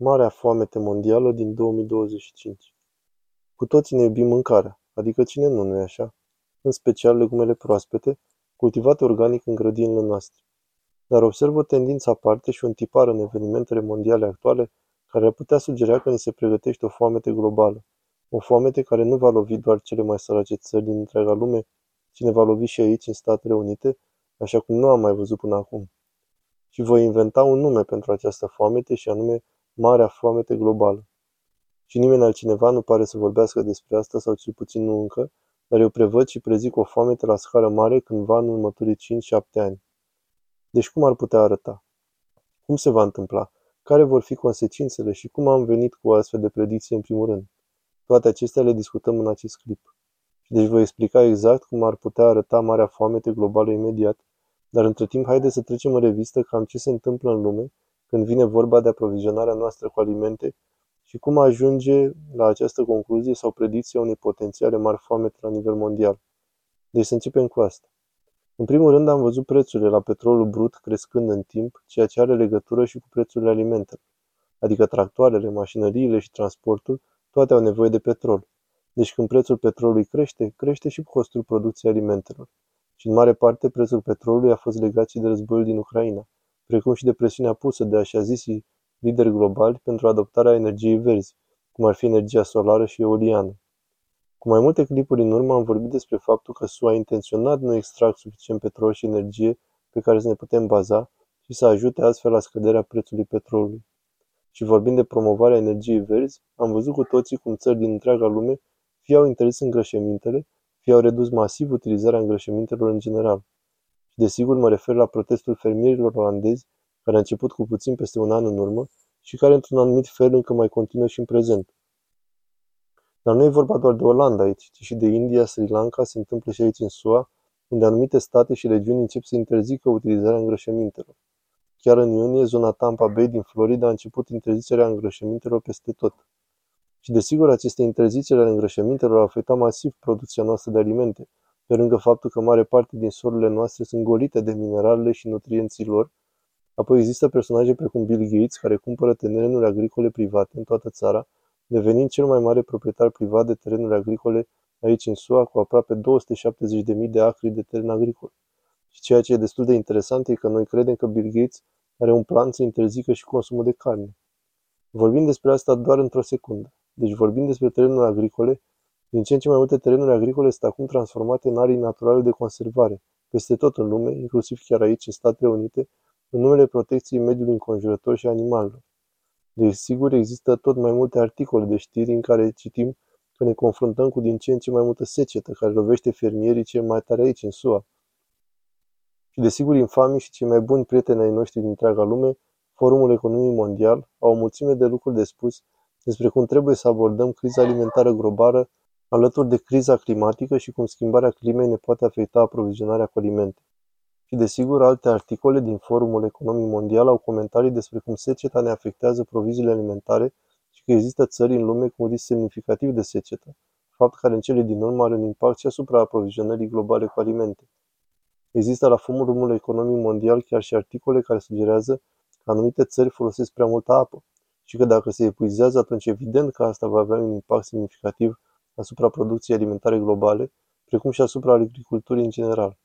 Marea foamete mondială din 2025 Cu toții ne iubim mâncarea, adică cine nu, nu așa? În special legumele proaspete, cultivate organic în grădinile noastre. Dar observ o tendință aparte și un tipar în evenimentele mondiale actuale care ar putea sugera că ni se pregătește o foamete globală. O foamete care nu va lovi doar cele mai sărace țări din întreaga lume, ci ne va lovi și aici, în Statele Unite, așa cum nu am mai văzut până acum. Și voi inventa un nume pentru această foamete și anume Marea foamete globală. Și nimeni altcineva nu pare să vorbească despre asta, sau cel puțin nu încă, dar eu prevăd și prezic o foamete la scară mare cândva în următorii 5-7 ani. Deci cum ar putea arăta? Cum se va întâmpla? Care vor fi consecințele și cum am venit cu o astfel de predicție în primul rând? Toate acestea le discutăm în acest clip. Și deci voi explica exact cum ar putea arăta marea foamete globală imediat, dar între timp haideți să trecem în revistă cam ce se întâmplă în lume când vine vorba de aprovizionarea noastră cu alimente și cum ajunge la această concluzie sau predicție a unei potențiale mari foamete la nivel mondial. Deci să începem cu asta. În primul rând am văzut prețurile la petrolul brut crescând în timp, ceea ce are legătură și cu prețurile alimentelor. Adică tractoarele, mașinăriile și transportul, toate au nevoie de petrol. Deci când prețul petrolului crește, crește și costul producției alimentelor. Și în mare parte prețul petrolului a fost legat și de războiul din Ucraina precum și de presiunea pusă de așa zisii lideri globali pentru adoptarea energiei verzi, cum ar fi energia solară și eoliană. Cu mai multe clipuri în urmă am vorbit despre faptul că SUA intenționat nu extrag suficient petrol și energie pe care să ne putem baza și să ajute astfel la scăderea prețului petrolului. Și vorbind de promovarea energiei verzi, am văzut cu toții cum țări din întreaga lume fie au interzis îngrășămintele, fie au redus masiv utilizarea îngrășămintelor în general. Desigur, mă refer la protestul fermierilor olandezi, care a început cu puțin peste un an în urmă și care, într-un anumit fel, încă mai continuă și în prezent. Dar nu e vorba doar de Olanda aici, ci și de India, Sri Lanka, se întâmplă și aici în SUA, unde anumite state și regiuni încep să interzică utilizarea îngrășămintelor. Chiar în iunie, zona Tampa Bay din Florida a început interzicerea îngrășămintelor peste tot. Și desigur, aceste interziceri ale îngrășămintelor au afectat masiv producția noastră de alimente, pe lângă faptul că mare parte din solurile noastre sunt golite de mineralele și nutrienții lor, apoi există personaje precum Bill Gates care cumpără terenuri agricole private în toată țara, devenind cel mai mare proprietar privat de terenuri agricole aici în SUA cu aproape 270.000 de acri de teren agricol. Și ceea ce e destul de interesant e că noi credem că Bill Gates are un plan să interzică și consumul de carne. Vorbim despre asta doar într-o secundă. Deci vorbim despre terenuri agricole din ce în ce mai multe terenuri agricole sunt acum transformate în arii naturale de conservare, peste tot în lume, inclusiv chiar aici, în Statele Unite, în numele protecției mediului înconjurător și animalelor. Desigur, există tot mai multe articole de știri în care citim că ne confruntăm cu din ce în ce mai multă secetă care lovește fermierii cel mai tare aici, în SUA. Și desigur, infamii și cei mai buni prieteni ai noștri din întreaga lume, Forumul Economiei Mondial, au o mulțime de lucruri de spus despre cum trebuie să abordăm criza alimentară globală alături de criza climatică și cum schimbarea climei ne poate afecta aprovizionarea cu alimente. Și desigur, alte articole din Forumul Economic Mondial au comentarii despre cum seceta ne afectează proviziile alimentare și că există țări în lume cu un risc semnificativ de secetă, fapt care în cele din urmă are un impact și asupra aprovizionării globale cu alimente. Există la Forumul Economic Mondial chiar și articole care sugerează că anumite țări folosesc prea multă apă și că dacă se epuizează, atunci evident că asta va avea un impact semnificativ asupra producției alimentare globale, precum și asupra agriculturii în general.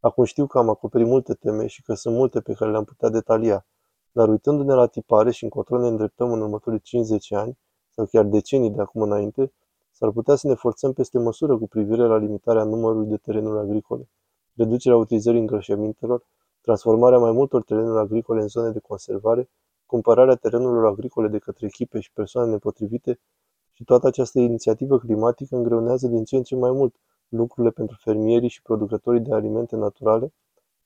Acum știu că am acoperit multe teme și că sunt multe pe care le-am putea detalia, dar uitându-ne la tipare și încotro ne îndreptăm în următorii 50 ani, sau chiar decenii de acum înainte, s-ar putea să ne forțăm peste măsură cu privire la limitarea numărului de terenuri agricole, reducerea utilizării îngrășămintelor, transformarea mai multor terenuri agricole în zone de conservare, cumpărarea terenurilor agricole de către echipe și persoane nepotrivite și toată această inițiativă climatică îngreunează din ce în ce mai mult lucrurile pentru fermierii și producătorii de alimente naturale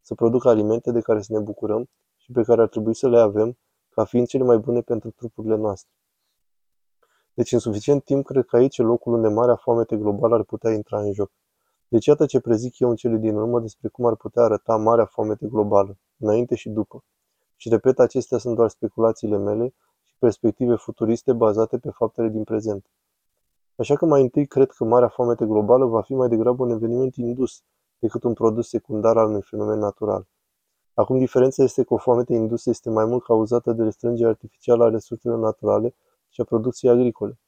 să producă alimente de care să ne bucurăm și pe care ar trebui să le avem ca fiind cele mai bune pentru trupurile noastre. Deci în suficient timp cred că aici e locul unde marea foamete globală ar putea intra în joc. Deci iată ce prezic eu în cele din urmă despre cum ar putea arăta marea foamete globală, înainte și după. Și repet, acestea sunt doar speculațiile mele perspective futuriste bazate pe faptele din prezent. Așa că mai întâi cred că marea foamete globală va fi mai degrabă un eveniment indus decât un produs secundar al unui fenomen natural. Acum diferența este că o foamete indusă este mai mult cauzată de restrângerea artificială a resurselor naturale și a producției agricole.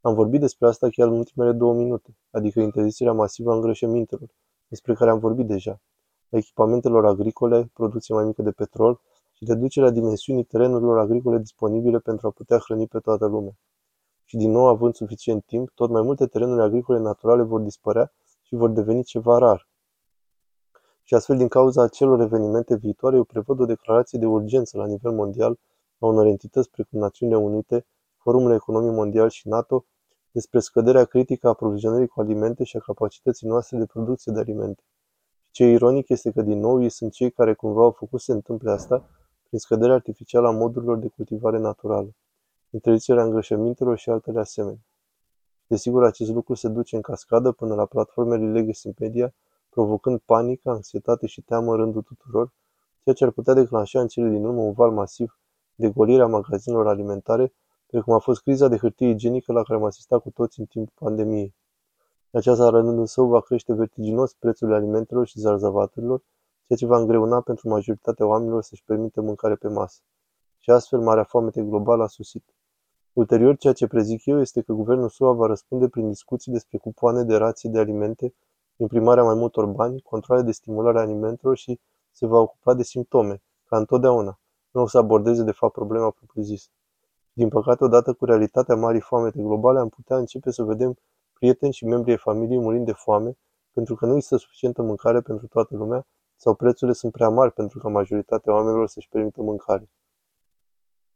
Am vorbit despre asta chiar în ultimele două minute, adică interzicerea masivă a îngrășămintelor, despre care am vorbit deja, a echipamentelor agricole, producție mai mică de petrol și reducerea dimensiunii terenurilor agricole disponibile pentru a putea hrăni pe toată lumea. Și din nou, având suficient timp, tot mai multe terenuri agricole naturale vor dispărea și vor deveni ceva rar. Și astfel, din cauza acelor evenimente viitoare, eu prevăd o declarație de urgență la nivel mondial a unor entități precum Națiunile Unite, Forumul Economic Mondial și NATO despre scăderea critică a aprovizionării cu alimente și a capacității noastre de producție de alimente. Și ce ironic este că din nou ei sunt cei care cumva au făcut să se întâmple asta prin scăderea artificială a modurilor de cultivare naturală, interzicerea îngrășămintelor și altele asemenea. Desigur, acest lucru se duce în cascadă până la platformele legacy media, provocând panică, anxietate și teamă în rândul tuturor, ceea ce ar putea declanșa în cele din urmă un val masiv de golire a magazinelor alimentare precum a fost criza de hârtie igienică la care am asistat cu toți în timpul pandemiei. Aceasta, la rândul său, va crește vertiginos prețurile alimentelor și zarzavaturilor, ceea ce va îngreuna pentru majoritatea oamenilor să-și permită mâncare pe masă. Și astfel, marea foamete globală a susit. Ulterior, ceea ce prezic eu este că guvernul SUA va răspunde prin discuții despre cupoane de rații de alimente, imprimarea mai multor bani, controle de stimulare a alimentelor și se va ocupa de simptome, ca întotdeauna. Nu o să abordeze de fapt problema propriu-zisă. Din păcate, odată cu realitatea marii foamete globale, am putea începe să vedem prieteni și membri ai familiei murind de foame pentru că nu există suficientă mâncare pentru toată lumea sau prețurile sunt prea mari pentru ca majoritatea oamenilor să-și permită mâncare.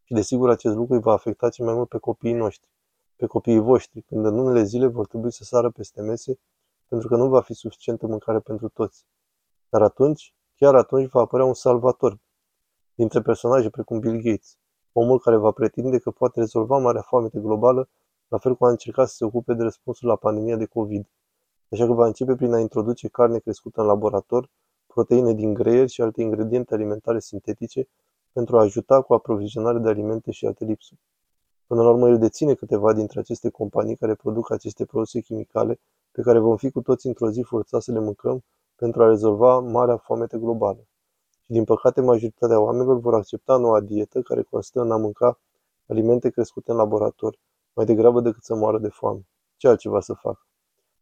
Și desigur acest lucru îi va afecta cel mai mult pe copiii noștri, pe copiii voștri, când în unele zile vor trebui să sară peste mese pentru că nu va fi suficientă mâncare pentru toți. Dar atunci, chiar atunci va apărea un salvator dintre personaje precum Bill Gates, omul care va pretinde că poate rezolva marea foamete globală, la fel cum a încercat să se ocupe de răspunsul la pandemia de COVID. Așa că va începe prin a introduce carne crescută în laborator, proteine din greier și alte ingrediente alimentare sintetice pentru a ajuta cu aprovizionare de alimente și alte lipsuri. Până la urmă, el deține câteva dintre aceste companii care produc aceste produse chimicale pe care vom fi cu toți într-o zi forțați să le mâncăm pentru a rezolva marea foamete globală. Și din păcate majoritatea oamenilor vor accepta noua dietă care constă în a mânca alimente crescute în laborator, mai degrabă decât să moară de foame. Ce altceva să fac?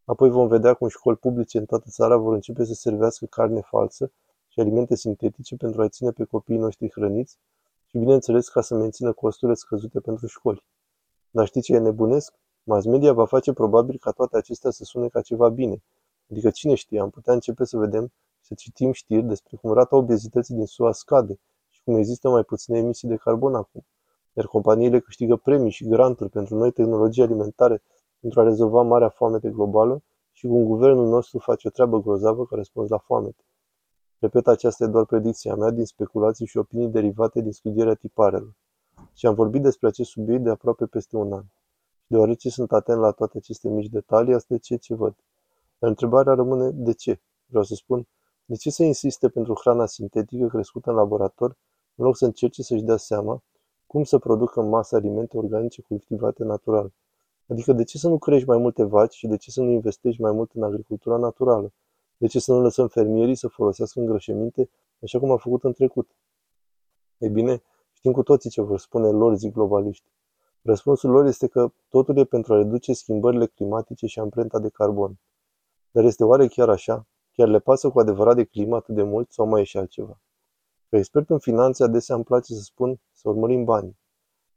Apoi vom vedea cum școli publice în toată țara vor începe să servească carne falsă și alimente sintetice pentru a ține pe copiii noștri hrăniți și, bineînțeles, ca să mențină costurile scăzute pentru școli. Dar știi ce e nebunesc? Mass media va face probabil ca toate acestea să sune ca ceva bine. Adică cine știe, am putea începe să vedem să citim știri despre cum rata obezității din SUA scade și cum există mai puține emisii de carbon acum, iar companiile câștigă premii și granturi pentru noi tehnologii alimentare pentru a rezolva marea foamete globală și cum guvernul nostru face o treabă grozavă ca răspuns la foamete. Repet, aceasta e doar predicția mea din speculații și opinii derivate din studierea tiparelor. Și am vorbit despre acest subiect de aproape peste un an. Și deoarece sunt atent la toate aceste mici detalii, asta e ce ce văd. Dar întrebarea rămâne de ce. Vreau să spun, de ce să insiste pentru hrana sintetică crescută în laborator, în loc să încerce să-și dea seama cum să producă în masă alimente organice cultivate natural? Adică de ce să nu crești mai multe vaci și de ce să nu investești mai mult în agricultura naturală? De ce să nu lăsăm fermierii să folosească îngrășăminte așa cum a făcut în trecut? Ei bine, știm cu toții ce vor spune lor, zic globaliști. Răspunsul lor este că totul e pentru a reduce schimbările climatice și amprenta de carbon. Dar este oare chiar așa? Chiar le pasă cu adevărat de climă atât de mult sau mai e și altceva? Ca expert în finanțe, adesea îmi place să spun să urmărim banii.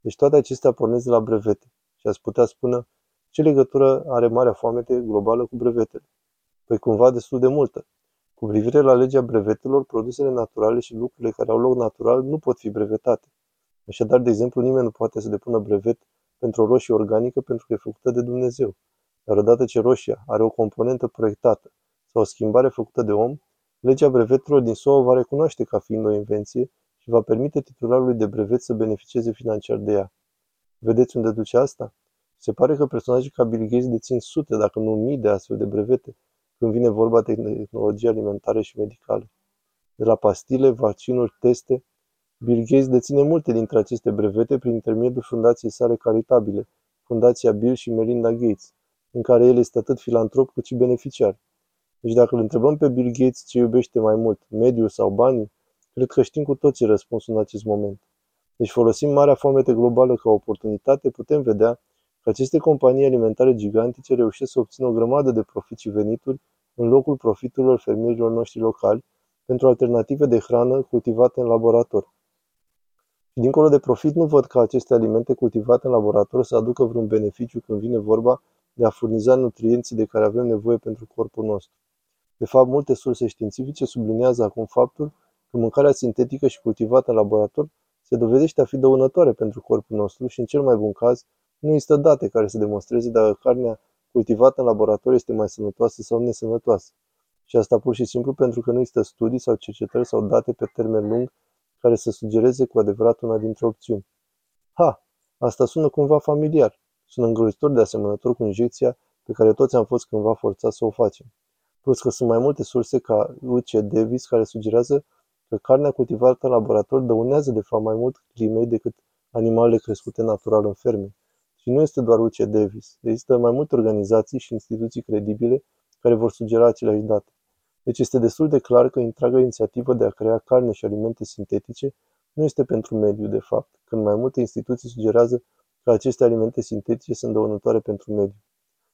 Deci toate acestea pornesc de la brevete. Și ați putea spune, ce legătură are marea foamete globală cu brevetele? Păi cumva destul de multă. Cu privire la legea brevetelor, produsele naturale și lucrurile care au loc natural nu pot fi brevetate. Așadar, de exemplu, nimeni nu poate să depună brevet pentru o roșie organică pentru că e făcută de Dumnezeu. Dar odată ce roșia are o componentă proiectată sau o schimbare făcută de om, legea brevetelor din SUA o va recunoaște ca fiind o invenție și va permite titularului de brevet să beneficieze financiar de ea. Vedeți unde duce asta? Se pare că personaje ca Bill Gates dețin sute, dacă nu mii de astfel de brevete, când vine vorba de tehnologie alimentare și medicale. De la pastile, vaccinuri, teste, Bill Gates deține multe dintre aceste brevete prin intermediul fundației sale caritabile, Fundația Bill și Melinda Gates, în care el este atât filantrop cât și beneficiar. Deci dacă îl întrebăm pe Bill Gates ce iubește mai mult, mediul sau banii, Cred că știm cu toții răspunsul în acest moment. Deci folosim marea foamete globală ca oportunitate, putem vedea că aceste companii alimentare gigantice reușesc să obțină o grămadă de profit și venituri în locul profiturilor fermierilor noștri locali pentru alternative de hrană cultivate în laborator. Și dincolo de profit, nu văd că aceste alimente cultivate în laborator să aducă vreun beneficiu când vine vorba de a furniza nutrienții de care avem nevoie pentru corpul nostru. De fapt, multe surse științifice subliniază acum faptul că mâncarea sintetică și cultivată în laborator se dovedește a fi dăunătoare pentru corpul nostru și, în cel mai bun caz, nu există date care să demonstreze dacă carnea cultivată în laborator este mai sănătoasă sau nesănătoasă. Și asta pur și simplu pentru că nu există studii sau cercetări sau date pe termen lung care să sugereze cu adevărat una dintre opțiuni. Ha, asta sună cumva familiar. Sună îngrozitor de asemănător cu injecția pe care toți am fost cândva forțați să o facem. Plus că sunt mai multe surse ca U.C. Davis care sugerează că carnea cultivată în laborator dăunează de fapt mai mult climei decât animalele crescute natural în ferme. Și nu este doar U.C. Davis. Există mai multe organizații și instituții credibile care vor sugera aceleași date. Deci este destul de clar că întreaga inițiativă de a crea carne și alimente sintetice nu este pentru mediu, de fapt, când mai multe instituții sugerează că aceste alimente sintetice sunt dăunătoare pentru mediu.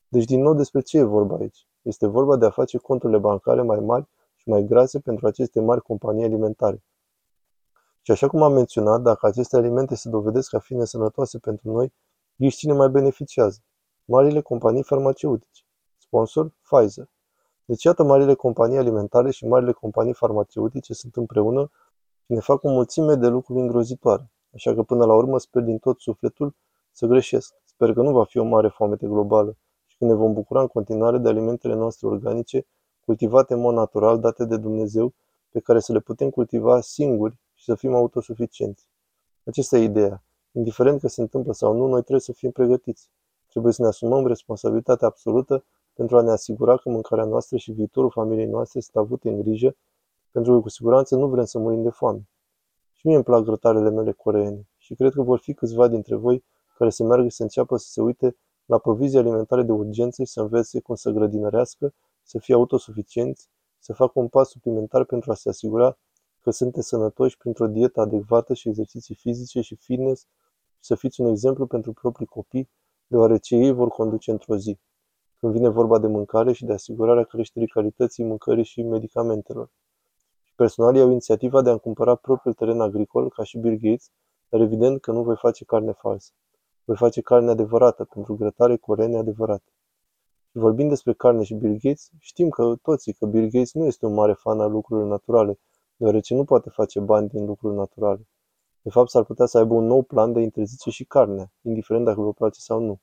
Deci, din nou, despre ce e vorba aici? Este vorba de a face conturile bancare mai mari și mai grase pentru aceste mari companii alimentare. Și așa cum am menționat, dacă aceste alimente se dovedesc a fi nesănătoase pentru noi, ghiși cine mai beneficiază? Marile companii farmaceutice. Sponsor? Pfizer. Deci iată marile companii alimentare și marile companii farmaceutice sunt împreună și ne fac o mulțime de lucruri îngrozitoare. Așa că până la urmă sper din tot sufletul să greșesc. Sper că nu va fi o mare foamete globală și că ne vom bucura în continuare de alimentele noastre organice, cultivate în mod natural, date de Dumnezeu, pe care să le putem cultiva singuri și să fim autosuficienți. Acesta e ideea. Indiferent că se întâmplă sau nu, noi trebuie să fim pregătiți. Trebuie să ne asumăm responsabilitatea absolută pentru a ne asigura că mâncarea noastră și viitorul familiei noastre sunt avute în grijă, pentru că cu siguranță nu vrem să murim de foame. Și mie îmi plac grătarele mele coreene și cred că vor fi câțiva dintre voi care să meargă să înceapă să se uite la provizii alimentare de urgență și să învețe cum să grădinărească, să fie autosuficienți, să facă un pas suplimentar pentru a se asigura că sunteți sănătoși printr-o dietă adecvată și exerciții fizice și fitness și să fiți un exemplu pentru proprii copii, deoarece ei vor conduce într-o zi când vine vorba de mâncare și de asigurarea creșterii calității mâncării și medicamentelor. Și personal iau inițiativa de a cumpăra propriul teren agricol, ca și Bill Gates, dar evident că nu voi face carne falsă. Voi face carne adevărată, pentru grătare corene adevărate. Și vorbind despre carne și Bill Gates, știm că toții că Bill Gates nu este un mare fan al lucrurilor naturale, deoarece nu poate face bani din lucruri naturale. De fapt, s-ar putea să aibă un nou plan de a interzice și carnea, indiferent dacă vă place sau nu.